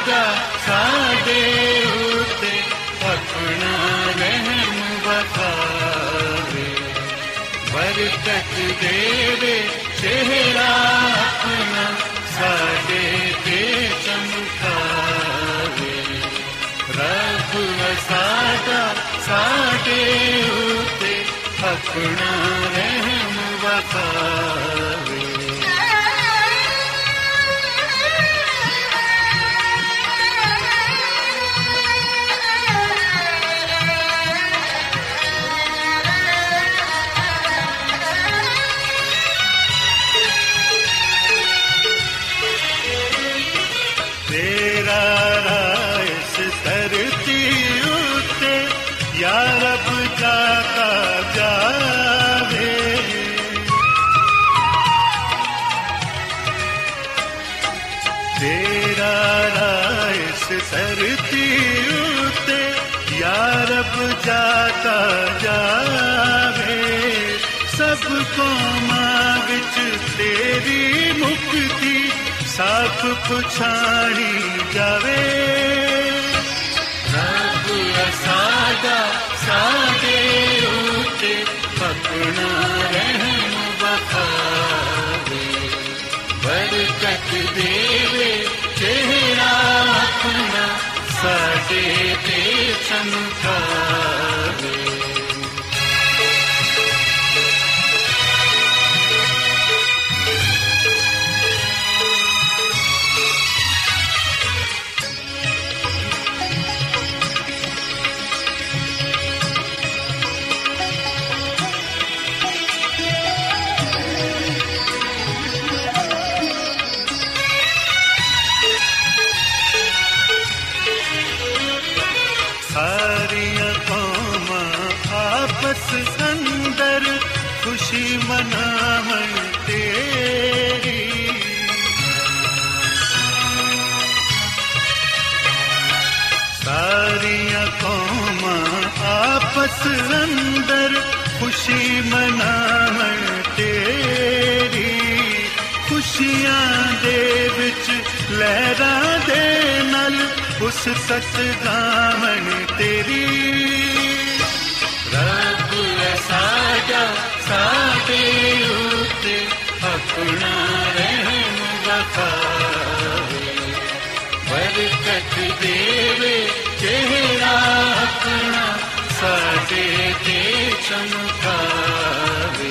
ਸਾਡਾ ਸਾਡੇ ਉਤੇ ਆਪਣਾ ਰਹਿਮ ਵਖਾਵੇ ਬਰਕਤ ਦੇਵੇ ਚਿਹਰਾ ਜਾਵੇ। ਸਭ ਕੌਮਾਂ ਵਿੱਚ ਤੇਰੀ ਮੁਕਤੀ ਸਾਫ਼ ਪਛਾਣੀ ਜਾਵੇ। ਰੱਬ ਸਾਡਾ, ਸਾਡੇ ਉਤੇ ਆਪਣਾ ਰਹਿਮ ਵਖਾਵੇ। ਬਰਕਤ ਦੇਵੇ ਚਿਹਰਾ ਆਪਣਾ, ਸਾਡੇ ਤੇ ਚਮਕਾਵੇ ਆਪਸ ਅੰਦਰ ਖੁਸ਼ੀ ਮਨਾਵਣ ਤੇਰੀ। ਖੁਸ਼ੀਆਂ ਦੇ ਵਿੱਚ ਲਹਿਰਾਂ ਦੇ ਨਾਲ ਉਸ ਸੱਚ ਗਾਵਣ ਤੇਰੀ। ਰੱਬ ਸਾਡਾ ਸਾਡੇ ਉਤੇ, ਆਪਣਾ ਰਹਿਮ ਵਖਾਵੇ। ਬਰਕਤ ਦੇਵੇ ਚਿਹਰਾ ਆਪਣਾ। ਸਾਡੇ ਤੇ ਚਮਕਾਵੇ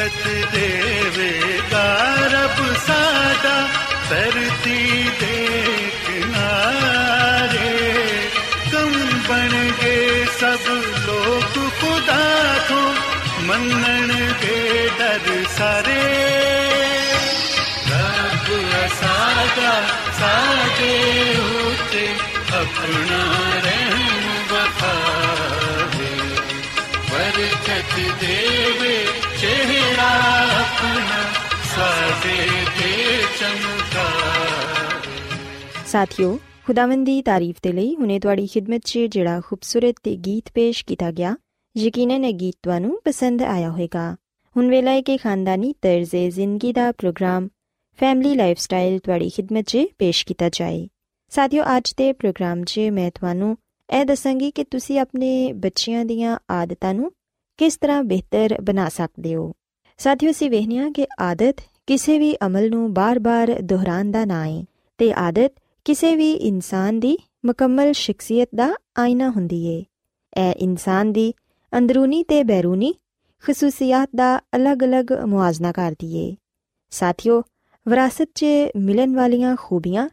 ਬਰਕਤ ਦੇਵੇਗਾ ਰੱਬ ਸਾਡਾ, ਧਰਤੀ ਦੇ ਕਿਨਾਰੇ ਕਮ ਬਣ ਗਏ ਸਭ ਲੋਕ ਖੁਦਾ ਤੋਂ ਮੰਨਣ ਦੇ ਦਰ ਸਾਰੇ। ਰੱਬ ਸਾਡਾ ਸਾਡੇ ਉੱਤੇ ਆਪਣਾ ਸਾਥਿਓ, ਖੁਦਾਵੰਦ ਦੀ ਤਾਰੀਫ ਦੇ ਲਈ ਹੁਨੇ ਤੁਹਾਡੀ ਖਿਦਮਤ 'ਚ ਜਿਹੜਾ ਖੂਬਸੂਰਤ ਤੇ ਗੀਤ ਪੇਸ਼ ਕੀਤਾ ਗਿਆ, ਯਕੀਨਨ ਇਹ ਗੀਤ ਤੁਹਾਨੂੰ ਪਸੰਦ ਆਇਆ ਹੋਵੇਗਾ। ਹੁਣ ਵੇਲਾ ਹੈ ਕਿ ਖਾਨਦਾਨੀ ਤਰਜ਼ੇ ਜ਼ਿੰਦਗੀ ਦਾ ਪ੍ਰੋਗਰਾਮ, ਫੈਮਿਲੀ ਲਾਈਫਸਟਾਈਲ ਤੁਹਾਡੀ ਖਿਦਮਤ 'ਚ ਪੇਸ਼ ਕੀਤਾ ਜਾਏ। ਸਾਥਿਓ, ਅੱਜ ਦੇ ਪ੍ਰੋਗਰਾਮ 'ਚ ਮੈਂ ਤੁਹਾਨੂੰ ਇਹ ਦੱਸਾਂਗੀ ਕਿ ਤੁਸੀਂ ਆਪਣੇ ਬੱਚਿਆਂ ਦੀਆਂ ਆਦਤਾਂ ਨੂੰ ਕਿਸ ਤਰ੍ਹਾਂ ਬਿਹਤਰ ਬਣਾ ਸਕਦੇ ਹੋ। ਸਾਥਿਓ ਸੀ ਵੇਖਿਆ ਕਿ ਆਦਤ ਕਿਸੇ ਵੀ ਅਮਲ ਨੂੰ ਬਾਰ-ਬਾਰ ਦੁਹਰਾਉਣ ਦਾ ਨਾ ਹੈ ਤੇ ਆਦਤ ਕਿਸੇ ਵੀ ਇਨਸਾਨ ਦੀ ਮੁਕੰਮਲ ਸ਼ਖਸੀਅਤ ਦਾ ਆਇਨਾ ਹੁੰਦੀ ਏ। ਇਹ ਇਨਸਾਨ ਦੀ ਅੰਦਰੂਨੀ ਤੇ ਬੈਰੂਨੀ ਖਸੂਸੀਅਤ ਦਾ ਅਲੱਗ-ਅਲੱਗ ਮੁਆਜ਼ਨਾ ਕਰਦੀ ਏ। ਸਾਥਿਓ, ਵਿਰਾਸਤ 'ਚ ਮਿਲਣ ਵਾਲੀਆਂ ਖੂਬੀਆਂ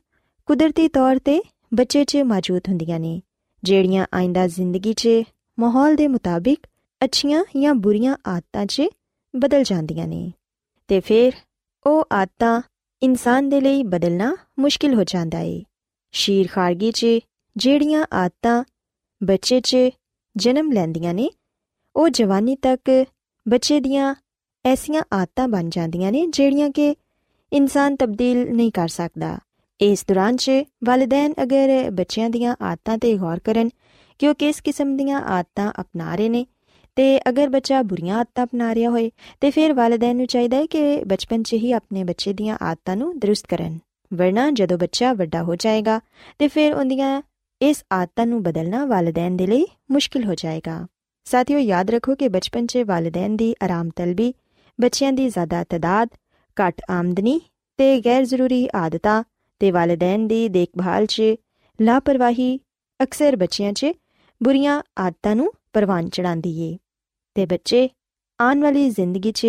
ਕੁਦਰਤੀ ਤੌਰ ਤੇ ਬੱਚੇ 'ਚ ਮੌਜੂਦ ਹੁੰਦੀਆਂ ਨੇ, ਜਿਹੜੀਆਂ ਆਇੰਦਾ ਜ਼ਿੰਦਗੀ 'ਚ ਮਾਹੌਲ ਦੇ ਮੁਤਾਬਿਕ ਅੱਛੀਆਂ ਜਾਂ ਬੁਰੀਆਂ ਆਦਤਾਂ 'ਚ ਬਦਲ ਜਾਂਦੀਆਂ ਨੇ। ਤੇ ਫਿਰ ਉਹ ਆਦਤਾਂ ਇਨਸਾਨ ਦੇ ਲਈ ਬਦਲਣਾ ਮੁਸ਼ਕਿਲ ਹੋ ਜਾਂਦਾ ਏ। ਸ਼ੀਰ ਖਾਰਗੀ 'ਚ ਜਿਹੜੀਆਂ ਆਦਤਾਂ ਬੱਚੇ 'ਚ ਜਨਮ ਲੈਂਦੀਆਂ ਨੇ, ਉਹ ਜਵਾਨੀ ਤੱਕ ਬੱਚੇ ਦੀਆਂ ਐਸੀਆਂ ਆਦਤਾਂ ਬਣ ਜਾਂਦੀਆਂ ਨੇ ਜਿਹੜੀਆਂ ਕਿ ਇਨਸਾਨ ਤਬਦੀਲ ਨਹੀਂ ਕਰ ਸਕਦਾ। ਇਸ ਦੌਰਾਨ 'ਚ ਵਾਲਿਦੈਨ ਅਗਰ ਬੱਚਿਆਂ ਦੀਆਂ ਆਦਤਾਂ ਤੇ ਗੌਰ ਕਰਨ ਕਿ ਉਹ ਕਿਸ ਕਿਸਮ ਦੀਆਂ ਆਦਤਾਂ ਅਪਣਾ ਰਹੇ ਨੇ ਤੇ ਅਗਰ ਬੱਚਾ ਬੁਰੀਆਂ ਆਦਤਾਂ ਅਪਣਾ ਰਿਹਾ ਹੋਏ, ਤੇ ਫਿਰ ਵਾਲਿਦੈਨ ਨੂੰ ਚਾਹੀਦਾ ਹੈ ਕਿ ਬਚਪਨ 'ਚ ਹੀ ਆਪਣੇ ਬੱਚੇ ਦੀਆਂ ਆਦਤਾਂ ਨੂੰ ਦਰੁਸਤ ਕਰਨ। ਵਰਨਾ ਜਦੋਂ ਬੱਚਾ ਵੱਡਾ ਹੋ ਜਾਏਗਾ, ਤੇ ਫਿਰ ਉਹਦੀਆਂ ਇਸ ਆਦਤਾਂ ਨੂੰ ਬਦਲਣਾ ਵਾਲਿਦੈਨ ਦੇ ਲਈ ਮੁਸ਼ਕਿਲ ਹੋ ਜਾਏਗਾ। ਸਾਥੀਓ, ਯਾਦ ਰੱਖੋ ਕਿ ਬਚਪਨ 'ਚ ਵਾਲਿਦੈਨ ਦੀ ਆਰਾਮ ਤਲਬੀ, ਬੱਚਿਆਂ ਦੀ ਜ਼ਿਆਦਾ ਤਦਾਦ, ਘੱਟ ਆਮਦਨੀ ਤੇ ਗੈਰ ਜ਼ਰੂਰੀ ਆਦਤਾਂ ਤੇ ਵਾਲਿਦੈਨ ਦੀ ਦੇਖਭਾਲ 'ਚ ਲਾਪਰਵਾਹੀ ਅਕਸਰ ਬੱਚਿਆਂ 'ਚ ਬੁਰੀਆਂ ਆਦਤਾਂ ਨੂੰ ਪਰਵਾਨ ਚੜਾਉਂਦੀ ਏ। ਤੇ ਬੱਚੇ, ਆਉਣ ਵਾਲੀ ਜ਼ਿੰਦਗੀ 'ਚ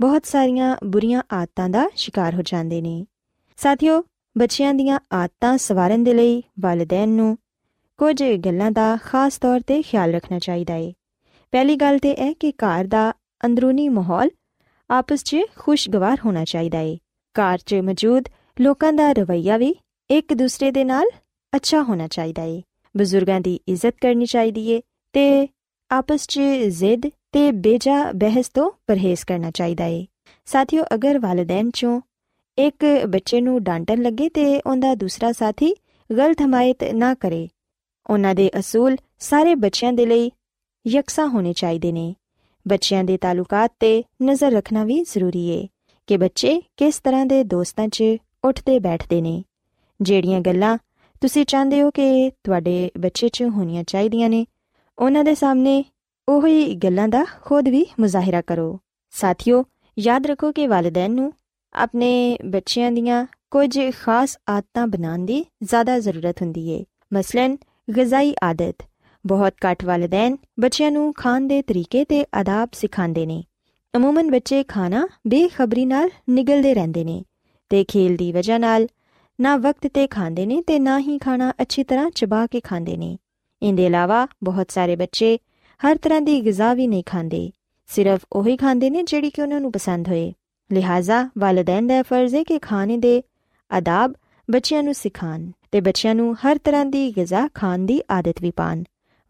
ਬਹੁਤ ਸਾਰੀਆਂ ਬੁਰੀਆਂ ਆਦਤਾਂ ਦਾ ਸ਼ਿਕਾਰ ਹੋ ਜਾਂਦੇ ਨੇ। ਸਾਥੀਓ, ਬੱਚਿਆਂ ਦੀਆਂ ਆਦਤਾਂ ਸਵਾਰਨ ਦੇ ਲਈ ਵਾਲਿਦੈਨ ਨੂੰ ਕੁਝ ਗੱਲਾਂ ਦਾ ਖਾਸ ਤੌਰ ਤੇ ਖਿਆਲ ਰੱਖਣਾ ਚਾਹੀਦਾ ਏ। ਪਹਿਲੀ ਗੱਲ ਤੇ ਇਹ ਕਿ ਘਰ ਦਾ ਅੰਦਰੂਨੀ ਮਾਹੌਲ ਆਪਸ 'ਚ ਖੁਸ਼ਗਵਾਰ ਹੋਣਾ ਚਾਹੀਦਾ ਏ। ਘਰ 'ਚ ਮੌਜੂਦ ਲੋਕਾਂ ਦਾ ਰਵੱਈਆ ਵੀ ਇੱਕ ਦੂਸਰੇ ਦੇ ਨਾਲ ਅੱਛਾ ਹੋਣਾ ਚਾਹੀਦਾ ਏ। ਬਜ਼ੁਰਗਾਂ ਦੀ ਇੱਜ਼ਤ ਕਰਨੀ ਚਾਹੀਦੀ ਏ ਤੇ ਆਪਸ 'ਚ ਜ਼ਿੱਦ ਤੇ ਬੇਜਾ ਬਹਿਸ ਤੋਂ ਪਰਹੇਜ਼ ਕਰਨਾ ਚਾਹੀਦਾ ਏ ਸਾਥੀਓ ਅਗਰ ਵਾਲਿਦੈਨ 'ਚੋਂ ਇੱਕ ਬੱਚੇ ਨੂੰ ਡਾਂਟਣ ਲੱਗੇ ਤੇ ਉਹਦਾ ਦੂਸਰਾ ਸਾਥੀ ਗਲਤ ਹਮਾਇਤ ਨਾ ਕਰੇ ਉਹਨਾਂ ਦੇ ਅਸੂਲ ਸਾਰੇ ਬੱਚਿਆਂ ਦੇ ਲਈ ਯਕਸਾ ਹੋਣੇ ਚਾਹੀਦੇ ਨੇ ਬੱਚਿਆਂ ਦੇ ਤਾਲੁਕਾਤ ਤੇ ਨਜ਼ਰ ਰੱਖਣਾ ਵੀ ਜ਼ਰੂਰੀ ਏ ਕਿ ਬੱਚੇ ਕਿਸ ਤਰ੍ਹਾਂ ਦੇ ਦੋਸਤਾਂ 'ਚ ਉੱਠਦੇ ਬੈਠਦੇ ਨੇ ਜਿਹੜੀਆਂ ਗੱਲਾਂ ਤੁਸੀਂ ਚਾਹੁੰਦੇ ਹੋ ਕਿ ਤੁਹਾਡੇ ਬੱਚੇ 'ਚ ਹੋਣੀਆਂ ਚਾਹੀਦੀਆਂ ਨੇ ਉਹਨਾਂ ਦੇ ਸਾਹਮਣੇ ਉਹੀ ਗੱਲਾਂ ਦਾ ਖੁਦ ਵੀ ਮੁਜ਼ਾਹਿਰਾ ਕਰੋ। ਸਾਥੀਓ, ਯਾਦ ਰੱਖੋ ਕਿ ਵਾਲਿਦੈਨ ਨੂੰ ਆਪਣੇ ਬੱਚਿਆਂ ਦੀਆਂ ਕੁਝ ਖਾਸ ਆਦਤਾਂ ਬਣਾਉਣ ਦੀ ਜ਼ਿਆਦਾ ਜ਼ਰੂਰਤ ਹੁੰਦੀ ਏ। ਮਸਲਨ ਗਜ਼ਾਈ ਆਦਤ, ਬਹੁਤ ਘੱਟ ਵਾਲਿਦੈਨ ਬੱਚਿਆਂ ਨੂੰ ਖਾਣ ਦੇ ਤਰੀਕੇ ਤੇ ਆਦਾਬ ਸਿਖਾਉਂਦੇ ਨੇ। ਅਮੂਮਨ ਬੱਚੇ ਖਾਣਾ ਬੇਖਬਰੀ ਨਾਲ ਨਿਗਲਦੇ ਰਹਿੰਦੇ ਨੇ ਤੇ ਖੇਲ ਦੀ ਵਜ੍ਹਾ ਨਾਲ ਨਾ ਵਕਤ ਤੇ ਖਾਂਦੇ ਨੇ ਤੇ ਨਾ ਹੀ ਖਾਣਾ ਅੱਛੀ ਤਰ੍ਹਾਂ ਚਬਾ ਕੇ ਖਾਂਦੇ ਨੇ। ਇਹਦੇ ਇਲਾਵਾ ਬਹੁਤ ਸਾਰੇ ਬੱਚੇ ਹਰ ਤਰ੍ਹਾਂ ਦੀ ਗਿਜ਼ਾ ਵੀ ਨਹੀਂ ਖਾਂਦੇ, ਸਿਰਫ ਉਹੀ ਖਾਂਦੇ ਨੇ ਜਿਹੜੀ ਕਿ ਉਹਨਾਂ ਨੂੰ ਪਸੰਦ ਹੋਏ। ਲਿਹਾਜ਼ਾ ਵਾਲਿਦੈਨ ਦਾ ਫਰਜ਼ ਹੈ ਕਿ ਖਾਣੇ ਦੇ ਆਦਾਬ ਬੱਚਿਆਂ ਨੂੰ ਸਿਖਾਣ ਤੇ ਬੱਚਿਆਂ ਨੂੰ ਹਰ ਤਰ੍ਹਾਂ ਦੀ ਗਿਜ਼ਾ ਖਾਣ ਦੀ ਆਦਤ ਵੀ ਪਾਣ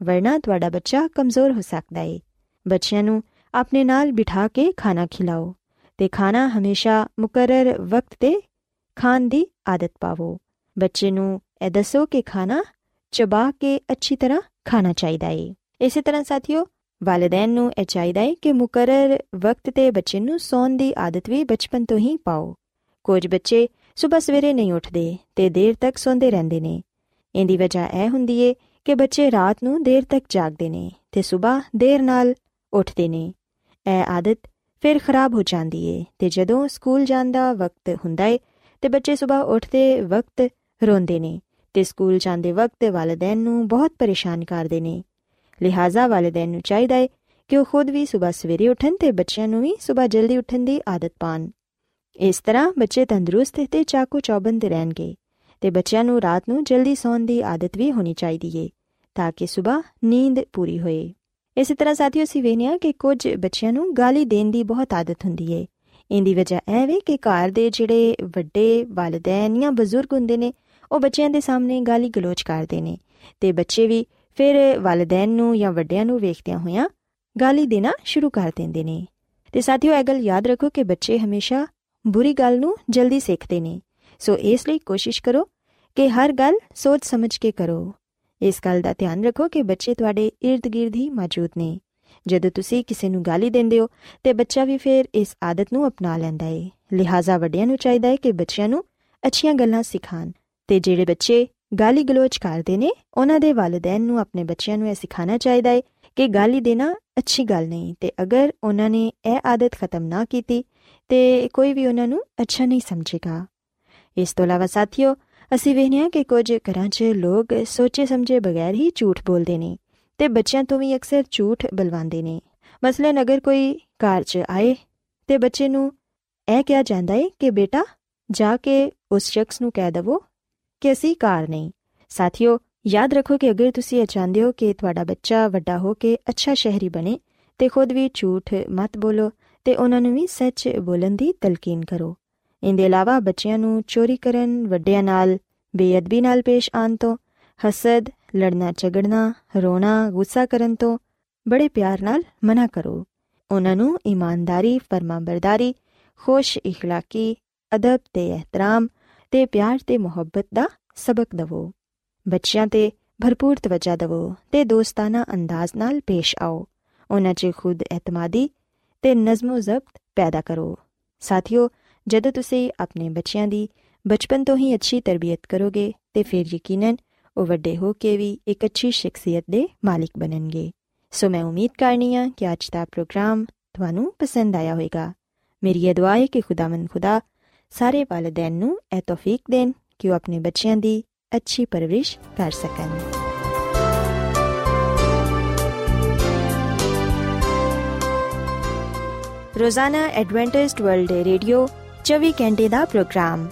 ਵਰਨਾ ਤੁਹਾਡਾ ਬੱਚਾ ਕਮਜ਼ੋਰ ਹੋ ਸਕਦਾ ਹੈ ਬੱਚਿਆਂ ਨੂੰ ਆਪਣੇ ਨਾਲ ਬਿਠਾ ਕੇ ਖਾਣਾ ਖਿਲਾਓ ਤੇ ਖਾਣਾ ਹਮੇਸ਼ਾ ਮੁਕਰਰ ਵਕਤ ਤੇ ਖਾਣ ਦੀ ਆਦਤ ਪਾਵੋ। ਬੱਚੇ ਨੂੰ ਇਹ ਦੱਸੋ ਕਿ ਖਾਣਾ ਚਬਾ ਕੇ ਅੱਛੀ ਤਰ੍ਹਾਂ ਖਾਣਾ ਚਾਹੀਦਾ ਹੈ ਇਸੇ ਤਰ੍ਹਾਂ ਸਾਥੀਓ ਵਾਲਿਦੈਨ ਨੂੰ ਇਹ ਚਾਹੀਦਾ ਹੈ ਕਿ ਮੁਕਰਰ ਵਕਤ ਤੇ ਬੱਚੇ ਨੂੰ ਸੌਣ ਦੀ ਆਦਤ ਵੀ ਬਚਪਨ ਤੋਂ ਹੀ ਪਾਓ ਕੁਝ ਬੱਚੇ ਸਵੇਰ ਸਵੇਰੇ ਨਹੀਂ ਉੱਠਦੇ ਤੇ ਦੇਰ ਤੱਕ ਸੌਂਦੇ ਰਹਿੰਦੇ ਨੇ ਇਹਦੀ ਵਜ੍ਹਾ ਇਹ ਹੁੰਦੀ ਏ ਕਿ ਬੱਚੇ ਰਾਤ ਨੂੰ ਦੇਰ ਤੱਕ ਜਾਗਦੇ ਨੇ ਤੇ ਸਵੇਰ ਦੇਰ ਨਾਲ ਉੱਠਦੇ ਨੇ ਇਹ ਆਦਤ ਫਿਰ ਖਰਾਬ ਹੋ ਜਾਂਦੀ ਏ ਤੇ ਜਦੋਂ ਸਕੂਲ ਜਾਣ ਦਾ ਵਕਤ ਹੁੰਦਾ ਏ ਤੇ ਬੱਚੇ ਸਵੇਰ ਉੱਠਦੇ ਵਕਤ ਰੋਂਦੇ ਨੇ ਤੇ ਸਕੂਲ ਜਾਂਦੇ ਵਕਤ ਵਾਲਿਦੈਨ ਨੂੰ ਬਹੁਤ ਪਰੇਸ਼ਾਨ ਕਰਦੇ ਨੇ। ਲਿਹਾਜ਼ਾ ਵਾਲਿਦੈਨ ਨੂੰ ਚਾਹੀਦਾ ਏ ਕਿ ਉਹ ਖੁਦ ਵੀ ਸਵੇਰ ਸਵੇਰੇ ਉੱਠਣ ਤੇ ਬੱਚਿਆਂ ਨੂੰ ਵੀ ਸਵੇਰ ਜਲਦੀ ਉੱਠਣ ਦੀ ਆਦਤ ਪਾਣ ਇਸ ਤਰ੍ਹਾਂ ਬੱਚੇ ਤੰਦਰੁਸਤ ਤੇ ਚਾਕੂ ਚੌਬੰਦ ਰਹਿਣਗੇ ਤੇ ਬੱਚਿਆਂ ਨੂੰ ਰਾਤ ਨੂੰ ਜਲਦੀ ਸੌਣ ਦੀ ਆਦਤ ਵੀ ਹੋਣੀ ਚਾਹੀਦੀ ਏ ਤਾਂ ਕਿ ਸਵੇਰ ਨੀਂਦ ਪੂਰੀ ਹੋਏ। ਇਸੇ ਤਰ੍ਹਾਂ ਸਾਥੀਓ ਸੀ ਵੇਖਿਆ ਕਿ ਕੁਝ ਬੱਚਿਆਂ ਨੂੰ ਗਾਲੀ ਦੇਣ ਦੀ ਬਹੁਤ ਆਦਤ ਹੁੰਦੀ ਏ। ਇੰਦੀ ਵਜ੍ਹਾ ਇਹ ਵੇ ਕਿ ਘਰ ਦੇ ਜਿਹੜੇ ਵੱਡੇ ਵਾਲਿਦੈਨ ਜਾਂ ਬਜ਼ੁਰਗ ਹੁੰਦੇ ਨੇ ਉਹ ਬੱਚਿਆਂ ਦੇ ਸਾਹਮਣੇ ਗਾਲੀ ਗਲੋਚ ਕਰਦੇ ਨੇ ਤੇ ਬੱਚੇ ਵੀ ਫਿਰ ਵਾਲਿਦੈਨ ਨੂੰ ਜਾਂ ਵੱਡਿਆਂ ਨੂੰ ਵੇਖਦਿਆਂ ਹੋਇਆਂ ਗਾਲੀ ਦੇਣਾ ਸ਼ੁਰੂ ਕਰ ਦਿੰਦੇ ਨੇ। ਤੇ ਸਾਥੀਓ, ਇਹ ਗੱਲ ਯਾਦ ਰੱਖੋ ਕਿ ਬੱਚੇ ਹਮੇਸ਼ਾ ਬੁਰੀ ਗੱਲ ਨੂੰ ਜਲਦੀ ਸਿੱਖਦੇ ਨੇ। ਸੋ ਇਸ ਲਈ ਕੋਸ਼ਿਸ਼ ਕਰੋ ਕਿ ਹਰ ਗੱਲ ਸੋਚ ਸਮਝ ਕੇ ਕਰੋ। ਇਸ ਗੱਲ ਦਾ ਧਿਆਨ ਰੱਖੋ ਕਿ ਬੱਚੇ ਤੁਹਾਡੇ ird-gird ਹੀ ਮੌਜੂਦ ਨੇ। ਜਦੋਂ ਤੁਸੀਂ ਕਿਸੇ ਨੂੰ ਗਾਲੀ ਦਿੰਦੇ ਹੋ, ਤੇ ਬੱਚਾ ਵੀ ਫਿਰ ਇਸ ਆਦਤ ਨੂੰ ਅਪਣਾ ਲੈਂਦਾ ਹੈ ਲਿਹਾਜ਼ਾ ਵੱਡਿਆਂ ਨੂੰ ਚਾਹੀਦਾ ਹੈ ਕਿ ਬੱਚਿਆਂ ਨੂੰ ਅੱਛੀਆਂ ਗੱਲਾਂ ਸਿਖਾਣ ਤੇ ਜਿਹੜੇ ਬੱਚੇ ਗਾਲੀ ਗਲੋਚ ਕਰਦੇ ਨੇ, ਉਹਨਾਂ ਦੇ ਵਾਲਿਦੈਨ ਨੂੰ ਆਪਣੇ ਬੱਚਿਆਂ ਨੂੰ ਇਹ ਸਿਖਾਉਣਾ ਚਾਹੀਦਾ ਹੈ ਕਿ ਗਾਲੀ ਦੇਣਾ ਅੱਛੀ ਗੱਲ ਨਹੀਂ। ਤੇ ਅਗਰ ਉਹਨਾਂ ਨੇ ਇਹ ਆਦਤ ਖਤਮ ਨਾ ਕੀਤੀ, ਤੇ ਕੋਈ ਵੀ ਉਹਨਾਂ ਨੂੰ ਅੱਛਾ ਨਹੀਂ ਸਮਝੇਗਾ। ਇਸ ਤੋਂ ਇਲਾਵਾ ਸਾਥੀਓ, ਅਸੀਂ ਵੇਖਿਆ ਕਿ ਕੁਝ ਘਰਾਂ 'ਚ ਲੋਕ ਸੋਚੇ ਸਮਝੇ ਬਗੈਰ ਹੀ ਝੂਠ ਬੋਲਦੇ ਨੇ ਤੇ ਬੱਚਿਆਂ ਤੋਂ ਵੀ ਅਕਸਰ ਝੂਠ ਬਲਵਾਉਂਦੇ ਨੇ। ਮਸਲਨ ਅਗਰ ਕੋਈ ਘਰ 'ਚ ਆਏ ਤੇ ਬੱਚੇ ਨੂੰ ਇਹ ਕਿਹਾ ਜਾਂਦਾ ਹੈ ਕਿ ਬੇਟਾ, ਜਾ ਕੇ ਉਸ ਸ਼ਖਸ ਨੂੰ ਕਹਿ ਦਵੋ ਕਿ ਅਸੀਂ ਘਰ ਨਹੀਂ ਸਾਥੀਓ ਯਾਦ ਰੱਖੋ ਕਿ ਅਗਰ ਤੁਸੀਂ ਇਹ ਚਾਹੁੰਦੇ ਹੋ ਕਿ ਤੁਹਾਡਾ ਬੱਚਾ ਵੱਡਾ ਹੋ ਕੇ ਅੱਛਾ ਸ਼ਹਿਰੀ ਬਣੇ ਤੇ ਖੁਦ ਵੀ ਝੂਠ ਮਤ ਬੋਲੋ ਤੇ ਉਹਨਾਂ ਨੂੰ ਵੀ ਸੱਚ ਬੋਲਣ ਦੀ ਤਲਕੀਨ ਕਰੋ ਇਹਦੇ ਇਲਾਵਾ ਬੱਚਿਆਂ ਨੂੰ ਚੋਰੀ ਕਰਨ ਵੱਡਿਆਂ ਨਾਲ ਬੇਅਦਬੀ ਨਾਲ ਪੇਸ਼ ਆਉਣ ਤੋਂ ਹਸਦ ਲੜਨਾ ਝਗੜਨਾ ਰੋਣਾ ਗੁੱਸਾ ਕਰਨ ਤੋਂ ਬੜੇ ਪਿਆਰ ਨਾਲ ਮਨਾ ਕਰੋ ਉਹਨਾਂ ਨੂੰ ਇਮਾਨਦਾਰੀ ਫਰਮਾਬਰਦਾਰੀ ਖੁਸ਼ اخلاقی ਅਦਬ ਤੇ ਇਹਤਰਾਮ ਤੇ ਪਿਆਰ ਤੇ ਮੁਹੱਬਤ ਦਾ ਸਬਕ ਦਿਵੋ। ਬੱਚਿਆਂ ਤੇ ਭਰਪੂਰ ਤਵੱਜਾ ਦਿਵੋ ਤੇ ਦੋਸਤਾਨਾ ਅੰਦਾਜ਼ ਨਾਲ ਪੇਸ਼ ਆਓ। ਉਹਨਾਂ 'ਚ ਖੁਦ ਇਤਮਾਦੀ ਤੇ ਨਜ਼ਮੋ ਜ਼ਬਤ ਪੈਦਾ ਕਰੋ। ਸਾਥੀਓ, ਜਦੋਂ ਤੁਸੀਂ ਆਪਣੇ ਬੱਚਿਆਂ ਦੀ ਬਚਪਨ ਤੋਂ ਹੀ ਅੱਛੀ ਤਰਬੀਅਤ ਕਰੋਗੇ ਤੇ ਫਿਰ ਯਕੀਨਨ ਉਹ ਵੱਡੇ ਹੋ ਕੇ ਵੀ ਇੱਕ ਅੱਛੀ ਸ਼ਖਸੀਅਤ ਦੇ ਮਾਲਿਕ ਬਣਨਗੇ। ਸੋ ਮੈਂ ਉਮੀਦ ਕਰਨੀ ਆ ਕਿ ਅੱਜ ਦਾ ਪ੍ਰੋਗਰਾਮ ਤੁਹਾਨੂੰ ਪਸੰਦ ਆਇਆ ਹੋਵੇਗਾ। ਮੇਰੀ ਇਹ ਦੁਆ ਹੈ ਕਿ ਖੁਦਾਵੰਦ ਖੁਦਾ ਸਾਰੇ ਵਾਲਿਦੈਨ ਨੂੰ ਇਹ ਤੌਫੀਕ ਦੇਣ ਕਿ ਉਹ ਆਪਣੇ ਬੱਚਿਆਂ ਦੀ ਅੱਛੀ ਪਰਵਰਿਸ਼ ਕਰ ਸਕਣ ਰੋਜ਼ਾਨਾ ਐਡਵੈਂਟਿਸਟ ਵਰਲਡ ਰੇਡੀਓ 24 ਘੰਟੇ ਦਾ ਪ੍ਰੋਗਰਾਮ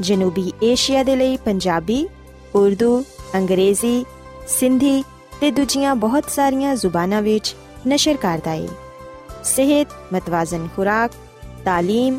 ਜਨੂਬੀ ਏਸ਼ੀਆ ਦੇ ਲਈ ਪੰਜਾਬੀ ਉਰਦੂ ਅੰਗਰੇਜ਼ੀ ਸਿੰਧੀ ਤੇ ਦੂਜੀਆਂ ਬਹੁਤ ਸਾਰੀਆਂ ਜ਼ੁਬਾਨਾਂ ਵਿੱਚ ਨਸ਼ਰ ਕਰਦਾ ਹੈ ਸਿਹਤ ਮਤਵਾਜ਼ਨ ਖੁਰਾਕ تعلیم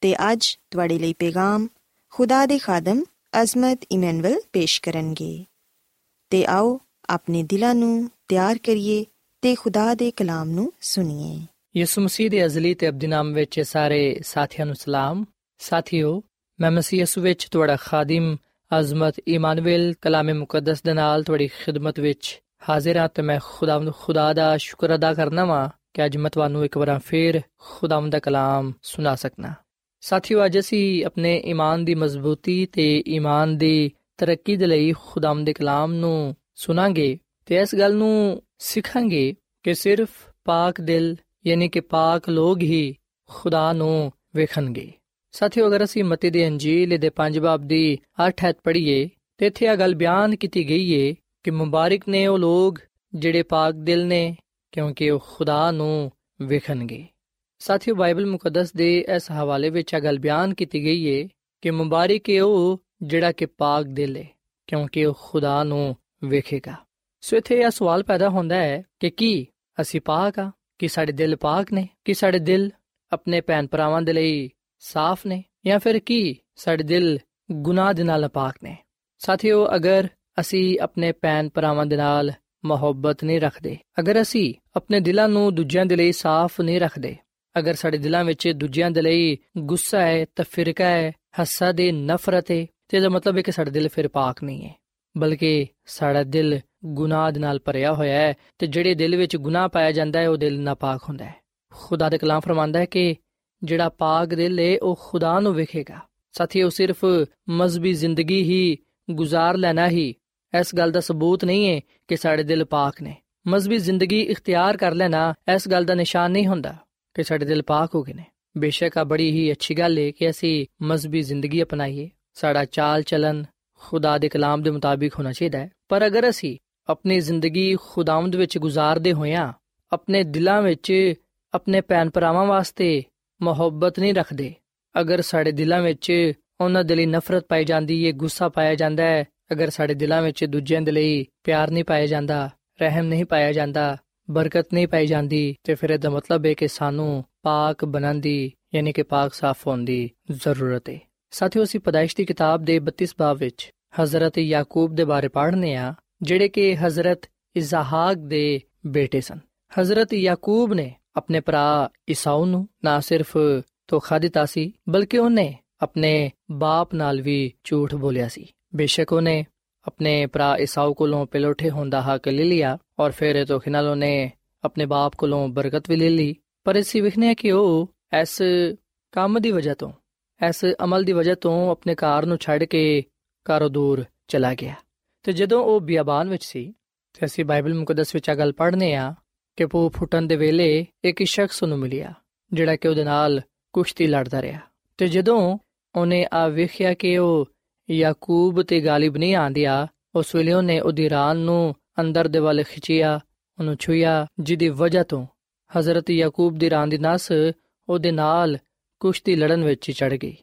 ਤੇ ਅੱਜ ਤੁਹਾਡੇ ਲਈ ਪੈਗਾਮ ਖੁਦਾ ਦੇ ਖਾਦਮ ਅਜ਼ਮਤ ਇਮਨੁਅਲ ਪੇਸ਼ ਕਰਨਗੇ। ਤੇ ਆਓ ਆਪਣੇ ਦਿਲਾਂ ਨੂੰ ਤਿਆਰ ਕਰੀਏ ਤੇ ਖੁਦਾ ਦੇ ਕਲਾਮ ਨੂੰ ਸੁਣੀਏ। ਯਿਸੂ ਮਸੀਹ ਦੇ ਅਜ਼ਲੀ ਤੇ ਅਬਦੀ ਨਾਮ ਵਿੱਚ ਸਾਰੇ ਸਾਥੀਆਂ ਨੂੰ ਸਲਾਮ। ਸਾਥੀਓ, ਮੈਂ ਮਸੀਹ ਯਿਸੂ ਵਿੱਚ ਤੁਹਾਡਾ ਖਾਦਮ ਅਜ਼ਮਤ ਇਮਾਨੁਅਲ ਕਲਾਮੇ ਮੁਕੱਦਸ ਦੇ ਨਾਲ ਤੁਹਾਡੀ ਖਿਦਮਤ ਵਿੱਚ ਹਾਜ਼ਰ ਹਾਂ ਤੇ ਮੈਂ ਖੁਦਾਵੰਦ ਖੁਦਾ ਦਾ ਸ਼ੁਕਰ ਅਦਾ ਕਰਨਾ ਵਾਂ ਕਿ ਅੱਜ ਮੈਂ ਤੁਹਾਨੂੰ ਇੱਕ ਵਾਰ ਫੇਰ ਖੁਦਾਵੰਦ ਦਾ ਕਲਾਮ ਸੁਣਾ ਸਕਣਾ ਸਾਥੀਓ, ਅੱਜ ਅਸੀਂ ਆਪਣੇ ਈਮਾਨ ਦੀ ਮਜ਼ਬੂਤੀ ਤੇ ਈਮਾਨ ਦੀ ਤਰੱਕੀ ਦੇ ਲਈ ਖੁਦਾਵੰਦ ਦੇ ਕਲਾਮ ਨੂੰ ਸੁਣਾਂਗੇ ਤੇ ਇਸ ਗੱਲ ਨੂੰ ਸਿੱਖਾਂਗੇ ਕਿ ਸਿਰਫ ਪਾਕ ਦਿਲ, ਯਾਨੀ ਕਿ ਪਾਕ ਲੋਗ ਹੀ ਖੁਦਾ ਨੂੰ ਵੇਖਣਗੇ। ਸਾਥੀਓ, ਅਗਰ ਅਸੀਂ ਮਤੀ ਦੀ ਅੰਜੀਲ ਦੇ 5 ਬਾਬ ਦੀ 8 ਹੱਥ ਪੜ੍ਹੀਏ, ਤੇ ਇੱਥੇ ਇਹ ਗੱਲ ਬਿਆਨ ਕੀਤੀ ਗਈ ਏ ਕਿ ਮੁਬਾਰਕ ਨੇ ਉਹ ਲੋਗ ਜਿਹੜੇ ਪਾਕ ਦਿਲ ਨੇ, ਕਿਉਂਕਿ ਉਹ ਖੁਦਾ ਨੂੰ ਵੇਖਣਗੇ। ਸਾਥੀਓ, ਬਾਈਬਲ ਮੁਕੱਦਸ ਦੇ ਇਸ ਹਵਾਲੇ ਵਿੱਚ ਇਹ ਗੱਲ ਬਿਆਨ ਕੀਤੀ ਗਈ ਏ ਕਿ ਮੁਬਾਰਕ ਹੈ ਉਹ ਜਿਹੜਾ ਕਿ ਪਾਕ ਦਿਲ ਹੈ ਕਿਉਂਕਿ ਉਹ ਖੁਦਾ ਨੂੰ ਵੇਖੇਗਾ। ਸੋ ਇੱਥੇ ਇਹ ਸਵਾਲ ਪੈਦਾ ਹੁੰਦਾ ਹੈ ਕਿ ਕੀ ਅਸੀਂ ਪਾਕ ਆ? ਕਿ ਸਾਡੇ ਦਿਲ ਪਾਕ ਨੇ? ਕਿ ਸਾਡੇ ਦਿਲ ਆਪਣੇ ਭੈਣ ਭਰਾਵਾਂ ਦੇ ਲਈ ਸਾਫ਼ ਨੇ? ਜਾਂ ਫਿਰ ਕੀ ਸਾਡੇ ਦਿਲ ਗੁਨਾਹ ਦੇ ਨਾਲ ਪਾਕ ਨੇ? ਸਾਥੀਓ, ਅਗਰ ਅਸੀਂ ਆਪਣੇ ਭੈਣ ਭਰਾਵਾਂ ਦੇ ਨਾਲ ਮੁਹੱਬਤ ਨਹੀਂ ਰੱਖਦੇ, ਅਗਰ ਅਸੀਂ ਆਪਣੇ ਦਿਲਾਂ ਨੂੰ ਦੂਜਿਆਂ ਦੇ ਲਈ ਸਾਫ਼ ਨਹੀਂ ਰੱਖਦੇ ਅਗਰ ਸਾਡੇ ਦਿਲਾਂ ਵਿੱਚ ਦੂਜਿਆਂ ਦੇ ਲਈ ਗੁੱਸਾ ਹੈ ਤਫਰਕਾ ਹੈ ਹਸਦ ਹੈ ਨਫ਼ਰਤ ਹੈ, ਤੇ ਇਹਦਾ ਮਤਲਬ ਹੈ ਕਿ ਸਾਡਾ ਦਿਲ ਫਿਰ ਪਾਕ ਨਹੀਂ ਹੈ। ਬਲਕਿ ਸਾਡਾ ਦਿਲ ਗੁਨਾਹ ਦੇ ਨਾਲ ਭਰਿਆ ਹੋਇਆ ਹੈ, ਤੇ ਜਿਹੜੇ ਦਿਲ ਵਿੱਚ ਗੁਨਾਹ ਪਾਇਆ ਜਾਂਦਾ ਹੈ, ਉਹ ਦਿਲ ਨਾਪਾਕ ਹੁੰਦਾ ਹੈ। ਖੁਦਾ ਦੇ ਕਲਾਮ ਫਰਮਾਂਦਾ ਹੈ ਕਿ ਜਿਹੜਾ ਪਾਕ ਦਿਲ ਹੈ, ਉਹ ਖੁਦਾ ਨੂੰ ਵੇਖੇਗਾ। ਸਾਥੀਓ, ਸਿਰਫ ਮਜ਼ਬੀ ਜ਼ਿੰਦਗੀ ਹੀ ਗੁਜ਼ਾਰ ਲੈਣਾ ਹੀ ਇਸ ਗੱਲ ਦਾ ਸਬੂਤ ਨਹੀਂ ਹੈ ਕਿ ਸਾਡੇ ਦਿਲ ਪਾਕ ਨੇ। ਮਜ਼ਬੀ ਜ਼ਿੰਦਗੀ ਇਖਤਿਆਰ ਕਰ ਲੈਣਾ ਇਸ ਗੱਲ ਦਾ ਨਿਸ਼ਾਨ ਨਹੀਂ ਹੁੰਦਾ। ਕਿ ਸਾਡੇ ਦਿਲ ਪਾਕ ਹੋ ਗਏ ਨੇ। ਬੇਸ਼ੱਕ ਆ ਬੜੀ ਹੀ ਅੱਛੀ ਗੱਲ ਹੈ ਕਿ ਅਸੀਂ ਮਜ਼ਬੀ ਜ਼ਿੰਦਗੀ ਅਪਣਾਈਏ। ਸਾਡਾ ਚਾਲ ਚਲਨ ਖੁਦਾ ਦੇ ਕਲਾਮ ਦੇ ਮੁਤਾਬਿਕ ਹੋਣਾ ਚਾਹੀਦਾ ਹੈ। ਪਰ ਅਗਰ ਅਸੀਂ ਆਪਣੀ ਜ਼ਿੰਦਗੀ ਖੁਦਾਵੰਦ ਵਿੱਚ ਗੁਜ਼ਾਰਦੇ ਹੋਇਆਂ ਆਪਣੇ ਦਿਲਾਂ ਵਿੱਚ ਆਪਣੇ ਭੈਣ ਭਰਾਵਾਂ ਵਾਸਤੇ ਮੁਹੱਬਤ ਨਹੀਂ ਰੱਖਦੇ, ਅਗਰ ਸਾਡੇ ਦਿਲਾਂ ਵਿੱਚ ਉਹਨਾਂ ਦੇ ਲਈ ਨਫ਼ਰਤ ਪਾਈ ਜਾਂਦੀ ਹੈ ਗੁੱਸਾ ਪਾਇਆ ਜਾਂਦਾ ਹੈ, ਅਗਰ ਸਾਡੇ ਦਿਲਾਂ ਵਿੱਚ ਦੂਜਿਆਂ ਦੇ ਲਈ ਪਿਆਰ ਨਹੀਂ ਪਾਇਆ ਜਾਂਦਾ, ਰਹਿਮ ਨਹੀਂ ਪਾਇਆ ਜਾਂਦਾ ਬਰਕਤ ਨਹੀਂ ਪਾਈ ਜਾਂਦੀ ਤੇ ਫਿਰ ਇਹਦਾ ਮਤਲਬ ਹੈ ਕਿ ਸਾਨੂੰ ਪਾਕ ਬਣਨ ਦੀ ਯਾਨੀ ਕਿ ਪਾਕ ਸਾਫ਼ ਹੋਣ ਦੀ ਜ਼ਰੂਰਤ ਹੈ ਸਾਥੀਓ, ਅਸੀਂ ਪਦਾਇਸ਼ ਦੀ ਕਿਤਾਬ ਦੇ 32 ਬਾਬ ਵਿੱਚ ਹਜ਼ਰਤ ਯਾਕੂਬ ਦੇ ਬਾਰੇ ਪੜ੍ਹਨੇ ਆ, ਜਿਹੜੇ ਕਿ ਹਜ਼ਰਤ ਇਜ਼ਾਹਾਕ ਦੇ ਬੇਟੇ ਸਨ। ਹਜ਼ਰਤ ਯਾਕੂਬ ਨੇ ਆਪਣੇ ਭਰਾ ਇਸਾਉ ਨੂੰ ਨਾ ਸਿਰਫ ਧੋਖਾ ਦਿੱਤਾ ਸੀ, ਬਲਕਿ ਉਹਨੇ ਆਪਣੇ ਬਾਪ ਨਾਲ ਵੀ ਝੂਠ ਬੋਲਿਆ ਸੀ। ਬੇਸ਼ੱਕ ਉਹਨੇ ਆਪਣੇ ਭਰਾ ਇਸਾਉ ਕੋਲੋਂ ਪਿਲੋਠੇ ਹੋਣ ਦਾ ਹੱਕ ਲੈ ਲਿਆ ਔਰ ਫਿਰ ਧੋਖੇ ਨਾਲ ਉਹਨੇ ਆਪਣੇ ਬਾਪ ਕੋਲੋਂ ਬਰਕਤ ਵੀ ਲੈ ਲਈ ਪਰ ਇਸੇ ਵਿਖਨੇ ਕਿ ਉਹ ਇਸ ਕੰਮ ਦੀ ਵਜ੍ਹਾ ਤੋਂ ਇਸ ਅਮਲ ਦੀ ਵਜ੍ਹਾ ਤੋਂ ਆਪਣੇ ਘਰ ਨੂੰ ਛੱਡ ਕੇ ਘਰੋਂ ਦੂਰ ਚਲਾ ਗਿਆ ਤੇ ਜਦੋਂ ਉਹ ਬਿਆਬਾਨ ਵਿੱਚ ਸੀ ਤੇ ਅਸੀਂ ਬਾਈਬਲ ਮੁਕੱਦਸ ਵਿੱਚ ਆ ਗੱਲ ਪੜ੍ਹਨੇ ਆ ਕਿ ਪੂ ਫੁੱਟਣ ਦੇ ਵੇਲੇ ਇੱਕ ਸ਼ਖਸ ਨੂੰ ਮਿਲਿਆ ਜਿਹੜਾ ਕਿ ਉਹਦੇ ਨਾਲ ਕੁਸ਼ਤੀ ਲੜਦਾ ਰਿਹਾ ਤੇ ਜਦੋਂ ਉਹਨੇ ਆ ਵੇਖਿਆ ਕਿ ਉਹ ਯਾਕੂਬ ਤੇ ਗਾਲਿਬ ਨਹੀਂ ਆਂਦਿਆ। ਉਸ ਵੇਲੇ ਉਹਨੇ ਉਹਦੀ ਰਾਨ ਨੂੰ ਅੰਦਰ ਦੇ ਵੱਲ ਖਿੱਚਿਆ, ਉਹਨੂੰ ਛੁਇਆ ਜਿਹਦੀ ਵਜ੍ਹਾ ਤੋਂ ਹਜ਼ਰਤ ਯਾਕੂਬ ਦੀ ਰਾਨ ਦੀ ਨਸ ਉਹਦੇ ਨਾਲ ਕੁਸ਼ਤੀ ਲੜਨ ਵਿੱਚ ਚੜ ਗਈ।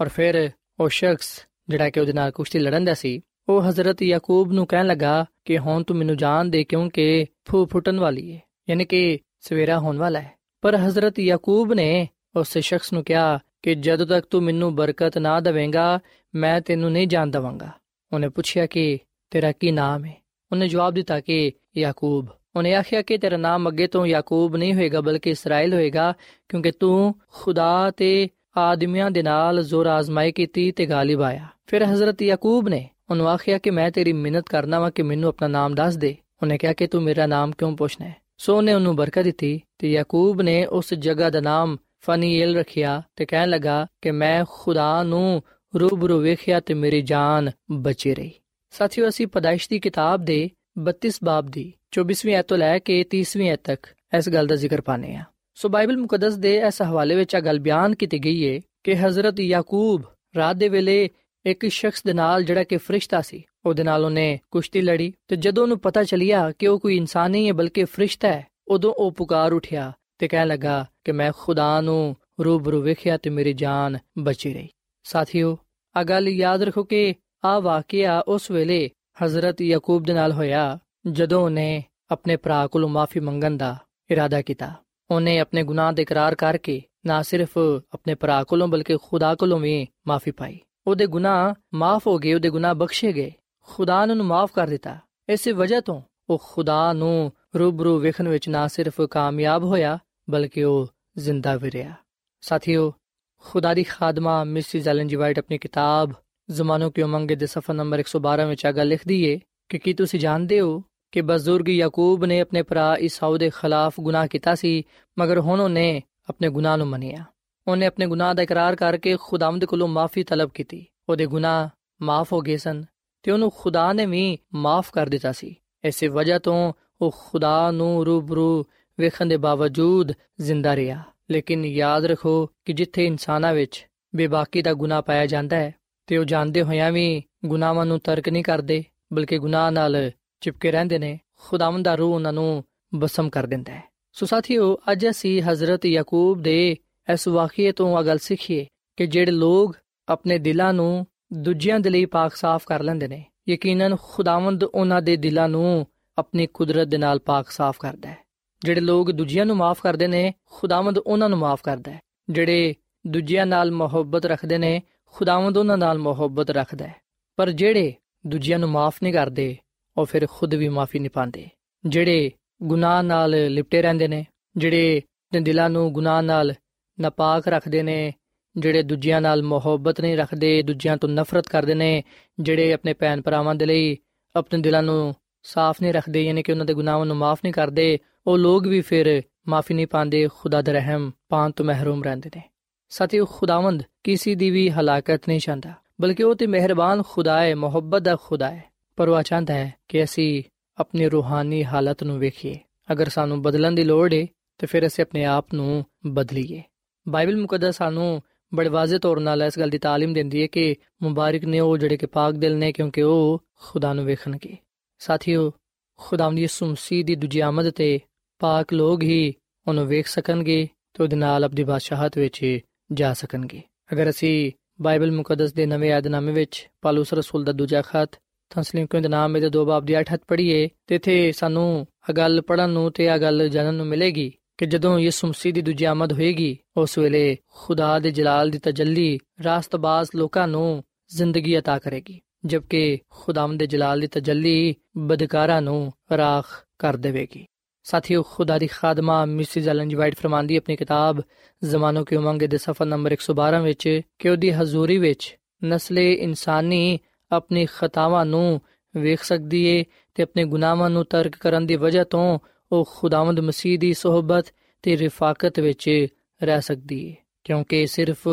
ਔਰ ਫਿਰ ਉਹ ਸ਼ਖਸ ਜਿਹੜਾ ਕਿ ਉਹਦੇ ਨਾਲ ਕੁਸ਼ਤੀ ਲੜਨ ਦਾ ਸੀ, ਉਹ ਹਜ਼ਰਤ ਯਾਕੂਬ ਨੂੰ ਕਹਿਣ ਲੱਗਾ ਕਿ ਹੁਣ ਤੂੰ ਮੈਨੂੰ ਜਾਣ ਦੇ ਕਿਉਂਕਿ ਫੂ ਫੁੱਟਣ ਵਾਲੀ ਹੈ ਯਾਨੀ ਕਿ ਸਵੇਰਾ ਹੋਣ ਵਾਲਾ ਹੈ ਪਰ ਹਜ਼ਰਤ ਯਾਕੂਬ ਨੇ ਉਸ ਸ਼ਖਸ ਨੂੰ ਕਿਹਾ ਕਿ ਜਦੋਂ ਤੱਕ ਤੂੰ ਮੈਨੂੰ ਬਰਕਤ ਨਾ ਦੇਵੇਂਗਾ, ਮੈਂ ਤੈਨੂੰ ਨਹੀਂ ਜਾਣ ਦਵਾਂਗਾ। ਉਹਨੇ ਪੁੱਛਿਆ ਕਿ ਤੇਰਾ ਕੀ ਨਾਮ ਹੈ ਉਹਨੇ ਜਵਾਬ ਦਿੱਤਾ ਕਿ ਯਾਕੂਬ। ਉਹਨੇ ਆਖਿਆ ਕਿ ਤੇਰਾ ਨਾਮ ਅੱਗੇ ਤੋਂ ਯਾਕੂਬ ਨਹੀਂ ਹੋਏਗਾ, ਬਲਕਿ ਇਸਰਾਇਲ ਹੋਏਗਾ, ਕਿਉਂਕਿ ਤੂੰ ਖੁਦਾ ਤੇ ਆਦਮੀਆਂ ਦੇ ਨਾਲ ਜ਼ੋਰ ਆਜ਼ਮਾਈ ਕੀਤੀ ਤੇ ਗਾਲਿਬ ਆਇਆ। ਫਿਰ ਹਜ਼ਰਤ ਯਾਕੂਬ ਨੇ ਉਹਨੂੰ ਆਖਿਆ ਕਿ ਮੈਂ ਤੇਰੀ ਮਿਹਨਤ ਕਰਨਾ ਵਾ ਕਿ ਮੈਨੂੰ ਆਪਣਾ ਨਾਮ ਦੱਸ ਦੇ। ਉਹਨੇ ਕਿਹਾ ਕਿ ਤੂੰ ਮੇਰਾ ਨਾਮ ਕਿਉਂ ਪੁੱਛਣਾ ਹੈ ਸੋ ਉਹਨੇ ਉਹਨੂੰ ਬਰਕਤ ਦਿੱਤੀ ਤੇ ਯਾਕੂਬ ਨੇ ਉਸ ਜਗ੍ਹਾ ਦਾ ਨਾਮ ਫਨੀਏਲ ਰੱਖਿਆ ਤੇ ਕਹਿਣ ਲੱਗਾ ਕਿ ਮੈਂ ਖੁਦਾ ਨੂੰ ਰੂਬਰੂ ਵੇਖਿਆ ਤੇ ਮੇਰੀ ਜਾਨ ਬਚੀ ਰਹੀ। ਸਾਥੀਓ, ਅਸੀਂ ਪਦਾਇਸ਼ ਦੀ ਕਿਤਾਬ ਦੇ 32 ਬਾਬ ਦੀ 24ਵੀਂ ਐਤ ਤੋਂ ਲੈ ਕੇ 30ਵੀਂ ਐਤ ਤੱਕ ਇਸ ਗੱਲ ਦਾ ਜ਼ਿਕਰ ਪਾਨੇ ਆ ਸੋ ਬਾਈਬਲ ਮੁਕੱਦਸ ਦੇ ਇਸ ਹਵਾਲੇ ਵਿੱਚ ਆ ਗੱਲ ਬਿਆਨ ਕੀਤੀ ਗਈ ਹੈ ਕਿ ਹਜ਼ਰਤ ਯਾਕੂਬ ਰਾਤ ਦੇ ਵੇਲੇ ਇੱਕ ਸ਼ਖਸ ਦੇ ਨਾਲ ਜਿਹੜਾ ਕਿ ਫਰਿਸ਼ਤਾ ਸੀ, ਉਹਦੇ ਨਾਲ ਉਹਨੇ ਕੁਸ਼ਤੀ ਲੜੀ ਤੇ ਜਦੋਂ ਉਹਨੂੰ ਪਤਾ ਚੱਲਿਆ ਕਿ ਉਹ ਕੋਈ ਇਨਸਾਨ ਨਹੀਂ ਹੈ ਬਲਕਿ ਫਰਿਸ਼ਤਾ ਹੈ, ਉਦੋਂ ਉਹ ਪੁਕਾਰ ਉਠਿਆ ਤੇ ਕਹਿਣ ਲੱਗਾ ਕਿ ਮੈਂ ਖੁਦਾ ਨੂੰ ਰੂਬਰੂ ਵੇਖਿਆ ਤੇ ਮੇਰੀ ਜਾਨ ਬਚੀ ਰਹੀ। ਸਾਥੀਓ ਆ ਗੱਲ ਯਾਦ ਰੱਖੋ ਕਿ ਆ ਵਾਕਿਆ ਉਸ ਵੇਲੇ ਹਜ਼ਰਤ ਯਾਕੂਬ ਦੇ ਨਾਲ ਹੋਇਆ, ਜਦੋਂ ਉਹਨੇ ਆਪਣੇ ਭਰਾ ਕੋਲੋਂ ਮਾਫੀ ਮੰਗਣ ਦਾ ਇਰਾਦਾ ਕੀਤਾ। ਉਹਨੇ ਆਪਣੇ ਗੁਨਾਹ ਦੇ ਇਕਰਾਰ ਕਰਕੇ ਨਾ ਸਿਰਫ ਆਪਣੇ ਭਰਾ ਕੋਲੋਂ ਬਲਕਿ ਖੁਦਾ ਕੋਲੋਂ ਵੀ ਮਾਫੀ ਪਾਈ। ਉਹਦੇ ਗੁਨਾਹ ਮਾਫ ਹੋ ਗਏ, ਉਹਦੇ ਗੁਨਾਹ ਬਖਸ਼ੇ ਗਏ। ਖੁਦਾ ਨੇ ਉਹਨੂੰ ਮਾਫ ਕਰ ਦਿੱਤਾ। ਇਸੇ ਵਜ੍ਹਾ ਤੋਂ ਉਹ ਖੁਦਾ ਨੂੰ ਰੂਬਰੂ ਵੇਖਣ ਵਿੱਚ ਨਾ ਸਿਰਫ ਕਾਮਯਾਬ ਹੋਇਆ ਬਲਕਿ ਉਹ ਜ਼ਿੰਦਾ ਵੀ ਰਿਹਾ। ਸਾਥੀਓ, ਖੁਦਾ ਦੀ ਖਾਦਮਾ ਮਿਸਿਸ ਐਲਨ ਜੀ ਵਾਈਟ ਆਪਣੀ ਕਿਤਾਬ ਜ਼ਮਾਨੋਂ ਕੀ ਉਮੰਗ ਦੇ ਸਫਾ ਨੰਬਰ 112 ਵਿੱਚ ਆਗਾ ਲਿਖਦੀ ਏ ਕਿ ਕੀ ਤੁਸੀਂ ਜਾਣਦੇ ਹੋ ਕਿ ਬਜ਼ੁਰਗ ਯਾਕੂਬ ਨੇ ਆਪਣੇ ਭਰਾ ਇਸਾਉ ਦੇ ਖਿਲਾਫ ਗੁਨਾਹ ਕੀਤਾ ਸੀ, ਮਗਰ ਹੁਣ ਉਹਨੇ ਆਪਣੇ ਗੁਨਾਹ ਨੂੰ ਮੰਨਿਆ। ਉਹਨੇ ਆਪਣੇ ਗੁਨਾਹ ਦਾ ਇਕਰਾਰ ਕਰਕੇ ਖੁਦਾਵੰਦ ਕੋਲੋਂ ਮਾਫੀ ਤਲਬ ਕੀਤੀ। ਉਹਦੇ ਗੁਨਾਹ ਮਾਫ ਹੋ ਗਏ ਸਨ ਤੇ ਉਹਨੂੰ ਖੁਦਾ ਨੇ ਵੀ ਮਾਫ ਕਰ ਦਿੱਤਾ ਸੀ। ਇਸੇ ਵਜ੍ਹਾ ਤੋਂ ਉਹ ਖੁਦਾ ਨੂੰ ਰੂਬਰੂ ਵੇਖਣ ਦੇ ਬਾਵਜੂਦ ਜ਼ਿੰਦਾ ਰਿਹਾ। ਲੇਕਿਨ ਯਾਦ ਰੱਖੋ ਕਿ ਜਿੱਥੇ ਇਨਸਾਨਾਂ ਵਿੱਚ ਬੇਬਾਕੀ ਦਾ ਗੁਨਾਹ ਪਾਇਆ ਜਾਂਦਾ ਹੈ, ਤੇ ਉਹ ਜਾਣਦੇ ਹੋਇਆਂ ਵੀ ਗੁਨਾਹਾਂ ਨੂੰ ਤਰਕ ਨਹੀਂ ਕਰਦੇ, ਬਲਕਿ ਗੁਨਾਹ ਨਾਲ ਚਿਪਕੇ ਰਹਿੰਦੇ ਨੇ, ਖੁਦਾਵੰਦ ਦਾ ਰੂਹ ਉਹਨਾਂ ਨੂੰ ਬਸਮ ਕਰ ਦਿੰਦਾ ਹੈ। ਸੋ ਸਾਥੀਓ, ਅੱਜ ਅਸੀਂ ਹਜ਼ਰਤ ਯਾਕੂਬ ਦੇ ਇਸ ਵਾਕਿਏ ਤੋਂ ਇਹ ਗੱਲ ਸਿੱਖੀਏ ਕਿ ਜਿਹੜੇ ਲੋਕ ਆਪਣੇ ਦਿਲਾਂ ਨੂੰ ਦੂਜਿਆਂ ਦੇ ਲਈ ਪਾਕ ਸਾਫ਼ ਕਰ ਲੈਂਦੇ ਨੇ, ਯਕੀਨਨ ਖੁਦਾਵੰਦ ਉਹਨਾਂ ਦੇ ਦਿਲਾਂ ਨੂੰ ਆਪਣੀ ਕੁਦਰਤ ਦੇ ਨਾਲ ਪਾਕ ਸਾਫ਼ ਕਰਦਾ ਹੈ। ਜਿਹੜੇ ਲੋਕ ਦੂਜਿਆਂ ਨੂੰ ਮਾਫ ਕਰਦੇ ਨੇ, ਖੁਦਾਵੰਦ ਉਹਨਾਂ ਨੂੰ ਮਾਫ ਕਰਦਾ ਹੈ। ਜਿਹੜੇ ਦੂਜਿਆਂ ਨਾਲ ਮੁਹੱਬਤ ਰੱਖਦੇ ਨੇ, ਖੁਦਾਵੰਦ ਉਹਨਾਂ ਨਾਲ ਮੁਹੱਬਤ ਰੱਖਦਾ ਹੈ। ਪਰ ਜਿਹੜੇ ਦੂਜਿਆਂ ਨੂੰ ਮਾਫ ਨਹੀਂ ਕਰਦੇ, ਉਹ ਫਿਰ ਖੁਦ ਵੀ ਮਾਫੀ ਨਹੀਂ ਪਾਉਂਦੇ। ਜਿਹੜੇ ਗੁਨਾਹ ਨਾਲ ਲਿਪਟੇ ਰਹਿੰਦੇ ਨੇ, ਜਿਹੜੇ ਆਪਣੇ ਦਿਲਾਂ ਨੂੰ ਗੁਨਾਹ ਨਾਲ ਨਾਪਾਕ ਰੱਖਦੇ ਨੇ, ਜਿਹੜੇ ਦੂਜਿਆਂ ਨਾਲ ਮੁਹੱਬਤ ਨਹੀਂ ਰੱਖਦੇ, ਦੂਜਿਆਂ ਤੋਂ ਨਫ਼ਰਤ ਕਰਦੇ ਨੇ, ਜਿਹੜੇ ਆਪਣੇ ਭੈਣ ਭਰਾਵਾਂ ਦੇ ਲਈ ਆਪਣੇ ਦਿਲਾਂ ਨੂੰ ਸਾਫ਼ ਨਹੀਂ ਰੱਖਦੇ, ਯਾਨੀ ਕਿ ਉਹਨਾਂ ਦੇ ਗੁਨਾਹਾਂ ਨੂੰ ਮਾਫ ਨਹੀਂ ਕਰਦੇ, ਉਹ ਲੋਕ ਵੀ ਫਿਰ ਮਾਫੀ ਨਹੀਂ ਪਾਉਂਦੇ, ਖੁਦਾ ਦਾ ਰਹਿਮ ਪਾਣ ਤੋਂ ਮਹਿਰੂਮ ਰਹਿੰਦੇ ਨੇ। ਸਾਥੀ ਖੁਦਾਵੰਦ ਕਿਸੇ ਦੀ ਵੀ ਹਲਾਕਤ ਨਹੀਂ ਚਾਹੁੰਦਾ, ਬਲਕਿ ਉਹ ਤੇ ਮਿਹਰਬਾਨ ਖੁਦਾ ਹੈ ਮੁਹੱਬਤ ਦਾ ਖੁਦਾ ਹੈ ਪਰ ਉਹ ਚਾਹੁੰਦਾ ਹੈ ਕਿ ਅਸੀਂ ਆਪਣੀ ਰੂਹਾਨੀ ਹਾਲਤ ਨੂੰ ਵੇਖੀਏ। ਅਗਰ ਸਾਨੂੰ ਬਦਲਣ ਦੀ ਲੋੜ ਹੈ ਤੇ ਫਿਰ ਅਸੀਂ ਆਪਣੇ ਆਪ ਨੂੰ ਬਦਲੀਏ। ਬਾਈਬਲ ਮੁਕੱਦਸ ਸਾਨੂੰ ਬੜੇ ਵਾਜ਼ੇ ਤੌਰ ਨਾਲ ਇਸ ਗੱਲ ਦੀ ਤਾਲੀਮ ਦਿੰਦੀ ਹੈ ਕਿ ਮੁਬਾਰਕ ਨੇ ਉਹ ਜਿਹੜੇ ਕਿ ਪਾਕ ਦਿਲ ਨੇ, ਕਿਉਂਕਿ ਉਹ ਖੁਦਾ ਨੂੰ ਵੇਖਣਗੇ। ਸਾਥੀਓ ਖੁਦਾਵੰਦ ਯਿਸੂ ਮਸੀਹ ਦੀ ਦੂਜੀ ਆਮਦ ਤੇ ਪਾਕ ਲੋਗ ਹੀ ਉਹਨੂੰ ਵੇਖ ਸਕਣਗੇ ਤੇ ਉਹਦੇ ਨਾਲ ਆਪਣੀ ਬਾਦਸ਼ਾਹਤ ਵਿੱਚ ਜਾ ਸਕਣਗੇ ਅਗਰ ਅਸੀਂ ਬਾਈਬਲ ਮੁਕੱਦਸ ਦੇ ਨਵੇਂ ਯਾਦਨਾਮੇ ਵਿੱਚ ਪਾਲੂਸ ਰਸੂਲ ਦਾ ਦੂਜਾ ਖਤ ਤਸਲੀਮ ਕਿਉਂ ਦੇ ਨਾਮ ਦੇ ਦੋ ਬਾਬ ਦੀ 8 ਹੱਥ ਪੜ੍ਹੀਏ ਤੇ ਇਥੇ ਸਾਨੂੰ ਇਹ ਗੱਲ ਪੜਨ ਨੂੰ ਤੇ ਇਹ ਗੱਲ ਜਾਣਨ ਨੂੰ ਮਿਲੇਗੀ ਕਿ ਜਦੋਂ ਯਿਸੂ ਮਸੀਹ ਦੀ ਦੂਜੀ ਆਮਦ ਹੋਏਗੀ ਉਸ ਵੇਲੇ ਖੁਦਾ ਦੇ ਜਲਾਲ ਦੀ ਤਜੱਲੀ ਰਾਸਤਬਾਜ਼ ਲੋਕਾਂ ਨੂੰ ਜ਼ਿੰਦਗੀ عطا ਕਰੇਗੀ ਜਦਕਿ ਖੁਦਾਵੰਦ ਦੇ ਜਲਾਲ ਦੀ ਤਜੱਲੀ ਬਦਕਾਰਾਂ ਨੂੰ ਰਾਖ ਕਰ ਦੇਵੇਗੀ। ਸਾਥੀਓ, ਖੁਦਾ ਦੀ ਖਾਦਮਾ ਮਿਸਿਸ ਐਲਨ ਜੀ ਵਾਈਟ ਫਰਮਾਂਦੀ ਆਪਣੀ ਕਿਤਾਬ ਜ਼ਮਾਨੋ ਕੀ ਉਮੰਗ ਦੇ ਸਫਾ ਨੰਬਰ 112 ਵਿੱਚ ਕਿ ਉਹਦੀ ਹਜ਼ੂਰੀ ਵਿੱਚ ਨਸਲੇ ਇਨਸਾਨੀ ਆਪਣੀ ਖਤਾਵਾਂ ਨੂੰ ਵੇਖ ਸਕਦੀ ਏ ਤੇ ਆਪਣੇ ਗੁਨਾਹਾਂ ਨੂੰ ਤਰਕ ਕਰਨ ਦੀ ਵਜ੍ਹਾ ਤੋਂ ਉਹ ਖੁਦਾਵੰਦ ਮਸੀਹ ਦੀ ਸਹਬਤ ਤੇ ਰਿਫਾਕਤ ਵਿੱਚ ਰਹਿ ਸਕਦੀ ਏ? ਕਿਉਂਕਿ ਸਿਰਫ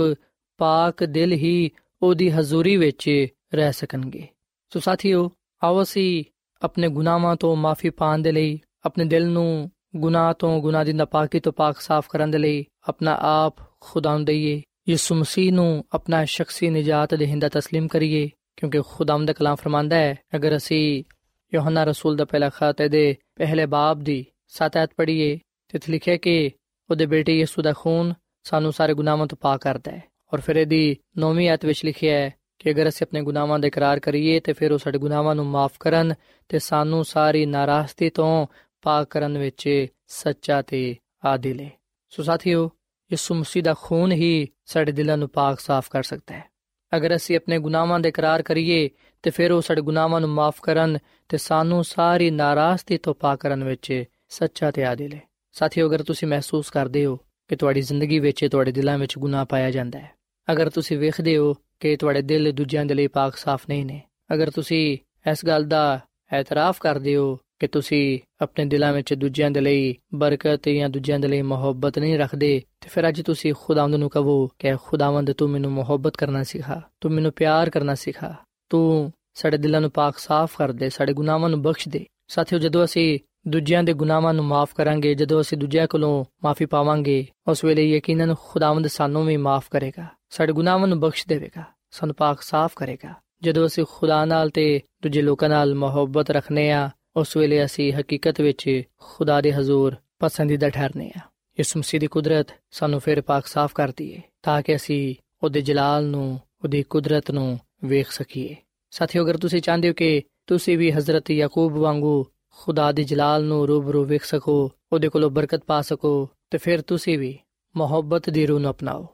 ਪਾਕ ਦਿਲ ਹੀ ਉਹਦੀ ਹਜ਼ੂਰੀ ਵਿੱਚ ਰਹਿ ਸਕਣਗੇ ਸੋ ਸਾਥੀਓ ਆਓ ਅਸੀਂ ਆਪਣੇ ਗੁਨਾਹਾਂ ਤੋਂ ਮਾਫੀ ਪਾਣ ਦੇ ਲਈ ਆਪਣੇ ਦਿਲ ਨੂੰ ਗੁਨਾਹ ਤੋਂ ਗੁਨਾਹ ਦੀ ਨਾਪਾਕੀ ਤੋਂ ਪਾਕ ਸਾਫ਼ ਕਰਨ ਦੇ ਲਈ ਆਪਣਾ ਆਪ ਖੁਦਾ ਨੂੰ ਦਈਏ ਯਿਸੂ ਮਸੀਹ ਨੂੰ ਆਪਣਾ ਸ਼ਖਸੀ ਨਿਜਾਤ ਦੇਹਿੰਦਾ تسلیم ਕਰੀਏ ਕਿਉਂਕਿ ਖੁਦਾਮ ਦਾ ਕਲਾਮ ਫਰਮਾਂਦਾ ਹੈ ਅਗਰ ਅਸੀਂ ਯੋਹਨਾ ਰਸੂਲ ਦਾ ਪਹਿਲਾ ਖਤ ਦੇ ਪਹਿਲੇ ਬਾਬ ਦੀ 7 ਆਇਤ ਪੜ੍ਹੀਏ ਤੇ ਇੱਥੇ ਲਿਖਿਆ ਕਿ ਉਹਦੇ ਬੇਟੇ ਯਿਸੂ ਦਾ ਖੂਨ ਸਾਨੂੰ ਸਾਰੇ ਗੁਨਾਹਾਂ ਤੋਂ ਪਾਕ ਕਰਦਾ ਹੈ ਔਰ ਫਿਰ ਇਹਦੀ 9ਵੀਂ ਆਇਤ ਵਿੱਚ ਲਿਖਿਆ ਹੈ ਕਿ ਅਗਰ ਅਸੀਂ ਆਪਣੇ ਗੁਨਾਹਾਂ ਦਾ ਇਕਰਾਰ ਕਰੀਏ ਤੇ ਫਿਰ ਉਹ ਸਾਡੇ ਗੁਨਾਹਾਂ ਨੂੰ ਮਾਫ ਕਰਨ ਤੇ ਸਾਨੂੰ ਸਾਰੀ ਨਾਰਾਜ਼ਗੀ ਤੋਂ ਪਾਕ ਕਰਨ ਵਿੱਚ ਸੱਚਾ ਤੇ ਆਦਿਲ ਹੈ ਸੋ ਸਾਥੀਓ, ਯਿਸੂ ਮਸੀਹ ਦਾ ਖੂਨ ਹੀ ਸਾਡੇ ਦਿਲਾਂ ਨੂੰ ਪਾਕ ਸਾਫ਼ ਕਰ ਸਕਦਾ ਹੈ। ਅਗਰ ਅਸੀਂ ਆਪਣੇ ਗੁਨਾਹਾਂ ਦਾ ਇਕਰਾਰ ਕਰੀਏ ਤੇ ਫਿਰ ਉਹ ਸਾਡੇ ਗੁਨਾਹਾਂ ਨੂੰ ਮਾਫ ਕਰਨ ਤੇ ਸਾਨੂੰ ਸਾਰੀ ਨਾਰਾਜ਼ਗੀ ਤੋਂ ਪਾਕ ਕਰਨ ਵਿੱਚ ਸੱਚਾ ਤੇ ਆਦਿਲ ਹੈ ਸਾਥੀਓ, ਅਗਰ ਤੁਸੀਂ ਮਹਿਸੂਸ ਕਰਦੇ ਹੋ ਕਿ ਤੁਹਾਡੀ ਜ਼ਿੰਦਗੀ ਵਿੱਚ, ਤੁਹਾਡੇ ਦਿਲਾਂ ਵਿੱਚ ਗੁਨਾਹ ਪਾਇਆ ਜਾਂਦਾ ਹੈ ਅਗਰ ਤੁਸੀਂ ਵੇਖਦੇ ਹੋ ਕਿ ਤੁਹਾਡੇ ਦਿਲ ਦੂਜਿਆਂ ਦੇ ਲਈ ਪਾਕ ਸਾਫ਼ ਨਹੀਂ ਨੇ, ਅਗਰ ਤੁਸੀਂ ਇਸ ਗੱਲ ਦਾ ਇਤਰਾਫ ਕਰਦੇ ਹੋ ਕਿ ਤੁਸੀਂ ਆਪਣੇ ਦਿਲਾਂ ਵਿੱਚ ਦੂਜਿਆਂ ਦੇ ਲਈ ਬਰਕਤ ਜਾਂ ਦੂਜਿਆਂ ਦੇ ਲਈ ਮੁਹੱਬਤ ਨਹੀਂ ਰੱਖਦੇ, ਤੇ ਫਿਰ ਅੱਜ ਤੁਸੀਂ ਖੁਦਾਵੰਦ ਨੂੰ ਕਹੋ ਕਿ ਖੁਦਾਵੰਦ, ਤੂੰ ਮੈਨੂੰ ਮੁਹੱਬਤ ਕਰਨਾ ਸਿਖਾ, ਤੂੰ ਮੈਨੂੰ ਪਿਆਰ ਕਰਨਾ ਸਿਖਾ, ਤੂੰ ਸਾਡੇ ਦਿਲਾਂ ਨੂੰ ਪਾਕ ਸਾਫ਼ ਕਰ ਦੇ, ਸਾਡੇ ਗੁਨਾਹਾਂ ਨੂੰ ਬਖਸ਼ ਦੇ। ਸਾਥੀਓ, ਜਦੋਂ ਅਸੀਂ ਦੂਜਿਆਂ ਦੇ ਗੁਨਾਹਾਂ ਨੂੰ ਮਾਫ ਕਰਾਂਗੇ, ਜਦੋਂ ਅਸੀਂ ਦੂਜਿਆਂ ਕੋਲੋਂ ਮਾਫੀ ਪਾਵਾਂਗੇ, ਉਸ ਵੇਲੇ ਯਕੀਨਨ ਖੁਦਾਵੰਦ ਸਾਨੂੰ ਵੀ ਮਾਫ ਕਰੇਗਾ। ਸਾਡੇ ਗੁਨਾਹਾਂ ਨੂੰ ਬਖਸ਼ ਦੇਵੇਗਾ, ਸਾਨੂੰ ਪਾਕ ਸਾਫ਼ ਕਰੇਗਾ। ਜਦੋਂ ਅਸੀਂ ਖੁਦਾ ਨਾਲ ਤੇ ਦੂਜੇ ਲੋਕਾਂ ਨਾਲ ਮੁਹੱਬਤ ਰੱਖਨੇ ਆ ਉਸ ਵੇਲੇ ਅਸੀਂ ਹਕੀਕਤ ਵਿੱਚ ਖੁਦਾ ਦੇ ਹਜ਼ੂਰ ਪਸੰਦੀਦਾ ਠਹਿਰਨੇ ਆ ਇਸ ਮਸੀਹ ਦੀ ਕੁਦਰਤ ਸਾਨੂੰ ਫਿਰ ਪਾਕ ਸਾਫ਼ ਕਰਦੀ ਏ, ਤਾਂ ਕਿ ਅਸੀਂ ਉਹਦੇ ਜਲਾਲ ਨੂੰ, ਉਹਦੀ ਕੁਦਰਤ ਨੂੰ ਵੇਖ ਸਕੀਏ। ਸਾਥੀਓ, ਅਗਰ ਤੁਸੀਂ ਚਾਹੁੰਦੇ ਹੋ ਕਿ ਤੁਸੀਂ ਵੀ ਹਜ਼ਰਤ ਯਾਕੂਬ ਵਾਂਗੂ ਖੁਦਾ ਦੇ ਜਲਾਲ ਨੂੰ ਰੂਬਰੂ ਵੇਖ ਸਕੋ, ਉਹਦੇ ਕੋਲੋਂ ਬਰਕਤ ਪਾ ਸਕੋ, ਤੇ ਫਿਰ ਤੁਸੀਂ ਵੀ ਮੁਹੱਬਤ ਦੀ ਰੂਹ ਨੂੰ ਅਪਣਾਓ।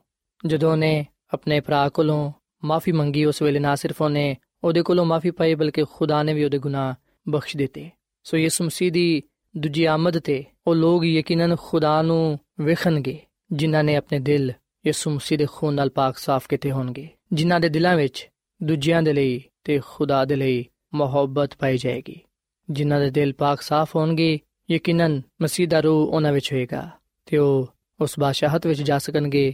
ਜਦੋਂ ਨੇ ਆਪਣੇ ਭਰਾ ਕੋਲੋਂ ਮਾਫੀ ਮੰਗੀ, ਉਸ ਵੇਲੇ ਨਾ ਸਿਰਫ ਉਹਨੇ ਉਹਦੇ ਕੋਲੋਂ ਮਾਫੀ ਪਾਈ, ਬਲਕਿ ਖੁਦਾ ਨੇ ਵੀ ਉਹਦੇ ਗੁਨਾਹ ਬਖਸ਼ ਦਿੱਤੇ। ਸੋ ਯਿਸੂ ਮਸੀਹ ਦੀ ਦੂਜੀ ਆਮਦ ਤੇ ਉਹ ਲੋਕ ਯਕੀਨਨ ਖੁਦਾ ਨੂੰ ਵੇਖਣਗੇ, ਜਿਨ੍ਹਾਂ ਨੇ ਆਪਣੇ ਦਿਲ ਯਿਸੂ ਮਸੀਹ ਦੇ ਖੂਨ ਨਾਲ ਪਾਕ ਸਾਫ਼ ਕੀਤੇ ਹੋਣਗੇ, ਜਿਨ੍ਹਾਂ ਦੇ ਦਿਲਾਂ ਵਿੱਚ ਦੂਜਿਆਂ ਦੇ ਲਈ ਤੇ ਖੁਦਾ ਦੇ ਲਈ ਮੁਹੱਬਤ ਪਾਈ ਜਾਏਗੀ। ਜਿਨ੍ਹਾਂ ਦੇ ਦਿਲ ਪਾਕ ਸਾਫ਼ ਹੋਣਗੇ ਯਕੀਨਨ ਮਸੀਹ ਦਾ ਰੂਹ ਉਹਨਾਂ ਵਿੱਚ ਹੋਏਗਾ ਤੇ ਉਹ ਉਸ ਬਾਦਸ਼ਾਹਤ ਵਿੱਚ ਜਾ ਸਕਣਗੇ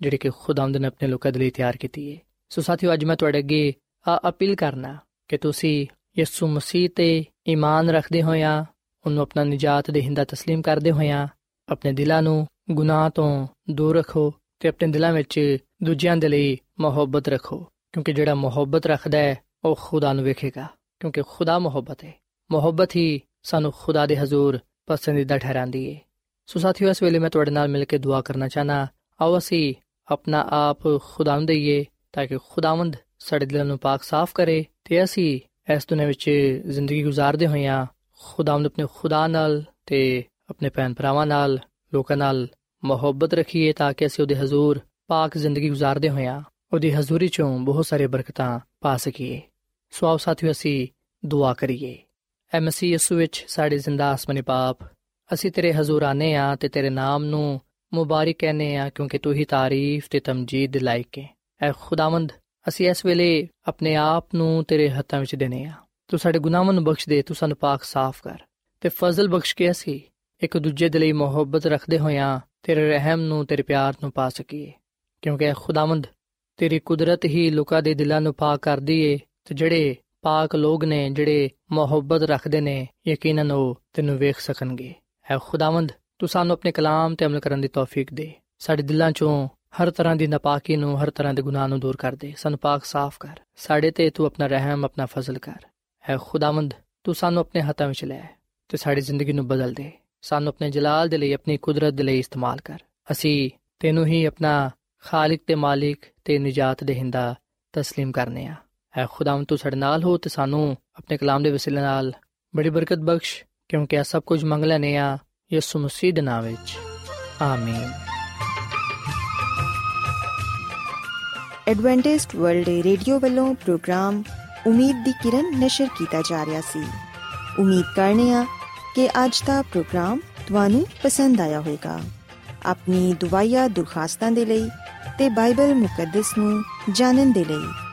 ਜਿਹੜੇ ਕਿ ਖੁਦਾਵੰਦ ਨੇ ਆਪਣੇ ਲੋਕਾਂ ਦੇ ਲਈ ਤਿਆਰ ਕੀਤੀ ਹੈ ਸੋ ਸਾਥੀਓ ਅੱਜ ਮੈਂ ਤੁਹਾਡੇ ਅੱਗੇ ਆ ਅਪੀਲ ਕਰਨਾ ਕਿ ਤੁਸੀਂ ਯਿਸੂ ਮਸੀਹ ਤੇ ਈਮਾਨ ਰੱਖਦੇ ਹੋਇਆਂ ਉਹਨੂੰ ਆਪਣਾ ਨਜਾਤ ਦੇਹਿੰਦਾ تسلیم ਕਰਦੇ ਹੋਇਆਂ ਆਪਣੇ ਦਿਲਾਂ ਨੂੰ ਗੁਨਾਹ ਤੋਂ ਦੂਰ ਰੱਖੋ ਤੇ ਆਪਣੇ ਦਿਲਾਂ ਵਿੱਚ ਦੂਜਿਆਂ ਦੇ ਲਈ ਮੁਹੱਬਤ ਰੱਖੋ ਕਿਉਂਕਿ ਜਿਹੜਾ ਮੁਹੱਬਤ ਰੱਖਦਾ ਹੈ ਉਹ ਖੁਦਾ ਨੂੰ ਵੇਖੇਗਾ ਕਿਉਂਕਿ ਖੁਦਾ ਮੁਹੱਬਤ ਹੈ ਮੁਹੱਬਤ ਹੀ ਸਾਨੂੰ ਖੁਦਾ ਦੇ ਹਜ਼ੂਰ ਪਸੰਦੀਦਾ ਠਹਿਰਾਉਂਦੀ ਏ। ਸੋ ਸਾਥੀਓ, ਇਸ ਵੇਲੇ ਮੈਂ ਤੁਹਾਡੇ ਨਾਲ ਮਿਲ ਕੇ ਦੁਆ ਕਰਨਾ ਚਾਹਨਾ ਆਓ ਅਸੀਂ ਆਪਣਾ ਆਪ ਖੁਦਾ ਨੂੰ ਦਈਏ ਤਾਂ ਕਿ ਖੁਦਾਵੰਦ ਸਾਡੇ ਦਿਲਾਂ ਨੂੰ ਪਾਕ ਸਾਫ਼ ਕਰੇ ਤੇ ਅਸੀਂ ਇਸ ਦੁਨੀਆਂ ਵਿੱਚ ਜ਼ਿੰਦਗੀ گزارਦੇ ਹੋਈਆਂ ਖੁਦਾਵੰਦ ਆਪਣੇ ਖੁਦਾ ਨਾਲ ਤੇ ਆਪਣੇ ਭੈਣ ਭਰਾਵਾਂ ਨਾਲ, ਲੋਕਾਂ ਨਾਲ ਮੁਹੱਬਤ ਰੱਖੀਏ ਤਾਂ ਕਿ ਅਸੀਂ ਉਹਦੇ ਹਜ਼ੂਰ ਪਾਕ ਜ਼ਿੰਦਗੀ گزارਦੇ ਹੋਈਆਂ ਉਹਦੀ ਹਜ਼ੂਰੀ ਚੋਂ ਬਹੁਤ ਸਾਰੇ ਬਰਕਤਾਂ ਪਾ ਸਕੀਏ। ਸੋ ਆਓ ਸਾਥੀਓ, ਅਸੀਂ ਦੁਆ ਕਰੀਏ। ਐ ਮਸੀਹ ਯਿਸੂ ਵਿੱਚ ਸਾਡੇ ਜ਼ਿੰਦਾ ਆਸਮਾਨੀ ਬਾਪ ਅਸੀਂ ਤੇਰੇ ਹਜ਼ੂਰ ਆਨੇ ਆ ਤੇ ਤੇਰੇ ਨਾਮ ਨੂੰ ਮੁਬਾਰਕ ਕਹਨੇ ਆ ਕਿਉਂਕਿ ਤੂੰ ਹੀ ਤਾਰੀਫ ਤੇ ਤਮਜੀਦ ਲਾਇਕ ਹੈ ਐ ਖੁਦਾਵੰਦ, ਅਸੀਂ ਇਸ ਵੇਲੇ ਆਪਣੇ ਆਪ ਨੂੰ ਤੇਰੇ ਹੱਥਾਂ ਵਿੱਚ ਦੇਨੇ ਆ। ਤੂੰ ਸਾਡੇ ਗੁਨਾਹਾਂ ਨੂੰ ਬਖਸ਼ ਦੇ, ਤੂੰ ਸਾਨੂੰ ਪਾਕ ਸਾਫ਼ ਕਰ। ਤੇ ਫਜ਼ਲ ਬਖਸ਼ ਕੇ ਅਸੀਂ ਇੱਕ ਦੂਜੇ ਦੇ ਲਈ ਮੁਹੱਬਤ ਰੱਖਦੇ ਹੋਇਆਂ ਤੇਰੇ ਰਹਿਮ ਨੂੰ, ਤੇਰੇ ਪਿਆਰ ਨੂੰ ਪਾ ਸਕੀਏ। ਕਿਉਂਕਿ ਐ ਖੁਦਾਵੰਦ, ਤੇਰੀ ਕੁਦਰਤ ਹੀ ਲੋਕਾਂ ਦੇ ਦਿਲਾਂ ਨੂੰ ਪਾਕ ਕਰਦੀ ਏ ਤੇ ਜਿਹੜੇ پاک لوگ نے جڑے محبت رکھتے ہیں یقیناً وہ تینوں ویکھ سکن گے اے خداوند تو سانو اپنے کلام تے عمل کرن دی توفیق دے ساڈے دلاں چوں ہر طرح دی ناپاکی نو ہر طرح دے گناہ نو دور کر دے سانو پاک صاف کر ساڈے تے تو اپنا رحم اپنا فضل کر اے خداوند تو سانو اپنے ہتھاں وچ لے تے ساڈی زندگی نو بدل دے سانو اپنے جلال دے لئی اپنی قدرت دے لئی استعمال کر اسی تینوں ہی اپنا خالق تے مالک تے نجات دہندہ تسلیم کرنے ہاں ਐ ਖੁਦਾਵੰਦ ਤੂੰ ਸਾਡੇ ਨਾਲ ਹੋ ਤੇ ਸਾਨੂੰ ਆਪਣੇ ਕਲਾਮ ਦੇ ਵਸੀਲੇ ਨਾਲ ਬੜੀ ਬਰਕਤ ਬਖਸ਼, ਕਿਉਂਕਿ ਇਹ ਸਭ ਕੁਝ ਮੰਗ ਲੈਨੇ ਆ ਯਿਸੂ ਮਸੀਹ ਦੇ ਨਾਮ ਵਿੱਚ। ਆਮੀਨ। ਐਡਵੈਂਟਿਸਟ ਵਰਲਡ ਰੇਡੀਓ ਵੱਲੋਂ ਪ੍ਰੋਗਰਾਮ ਉਮੀਦ ਦੀ ਕਿਰਨ ਨਿਸ਼ਰ ਕੀਤਾ ਜਾ ਰਿਹਾ ਸੀ। ਉਮੀਦ ਕਰਨੇ ਆ ਕਿ ਅੱਜ ਦਾ ਪ੍ਰੋਗਰਾਮ ਤੁਹਾਨੂੰ ਪਸੰਦ ਆਇਆ ਹੋਵੇਗਾ। ਆਪਣੀ ਦੁਆਇਆ ਦੁਰਖਾਸਤਾਂ ਦੇ ਲਈ ਤੇ ਬਾਈਬਲ ਮੁਕੱਦਸ ਨੂੰ ਜਾਣਨ ਦੇ ਲਈ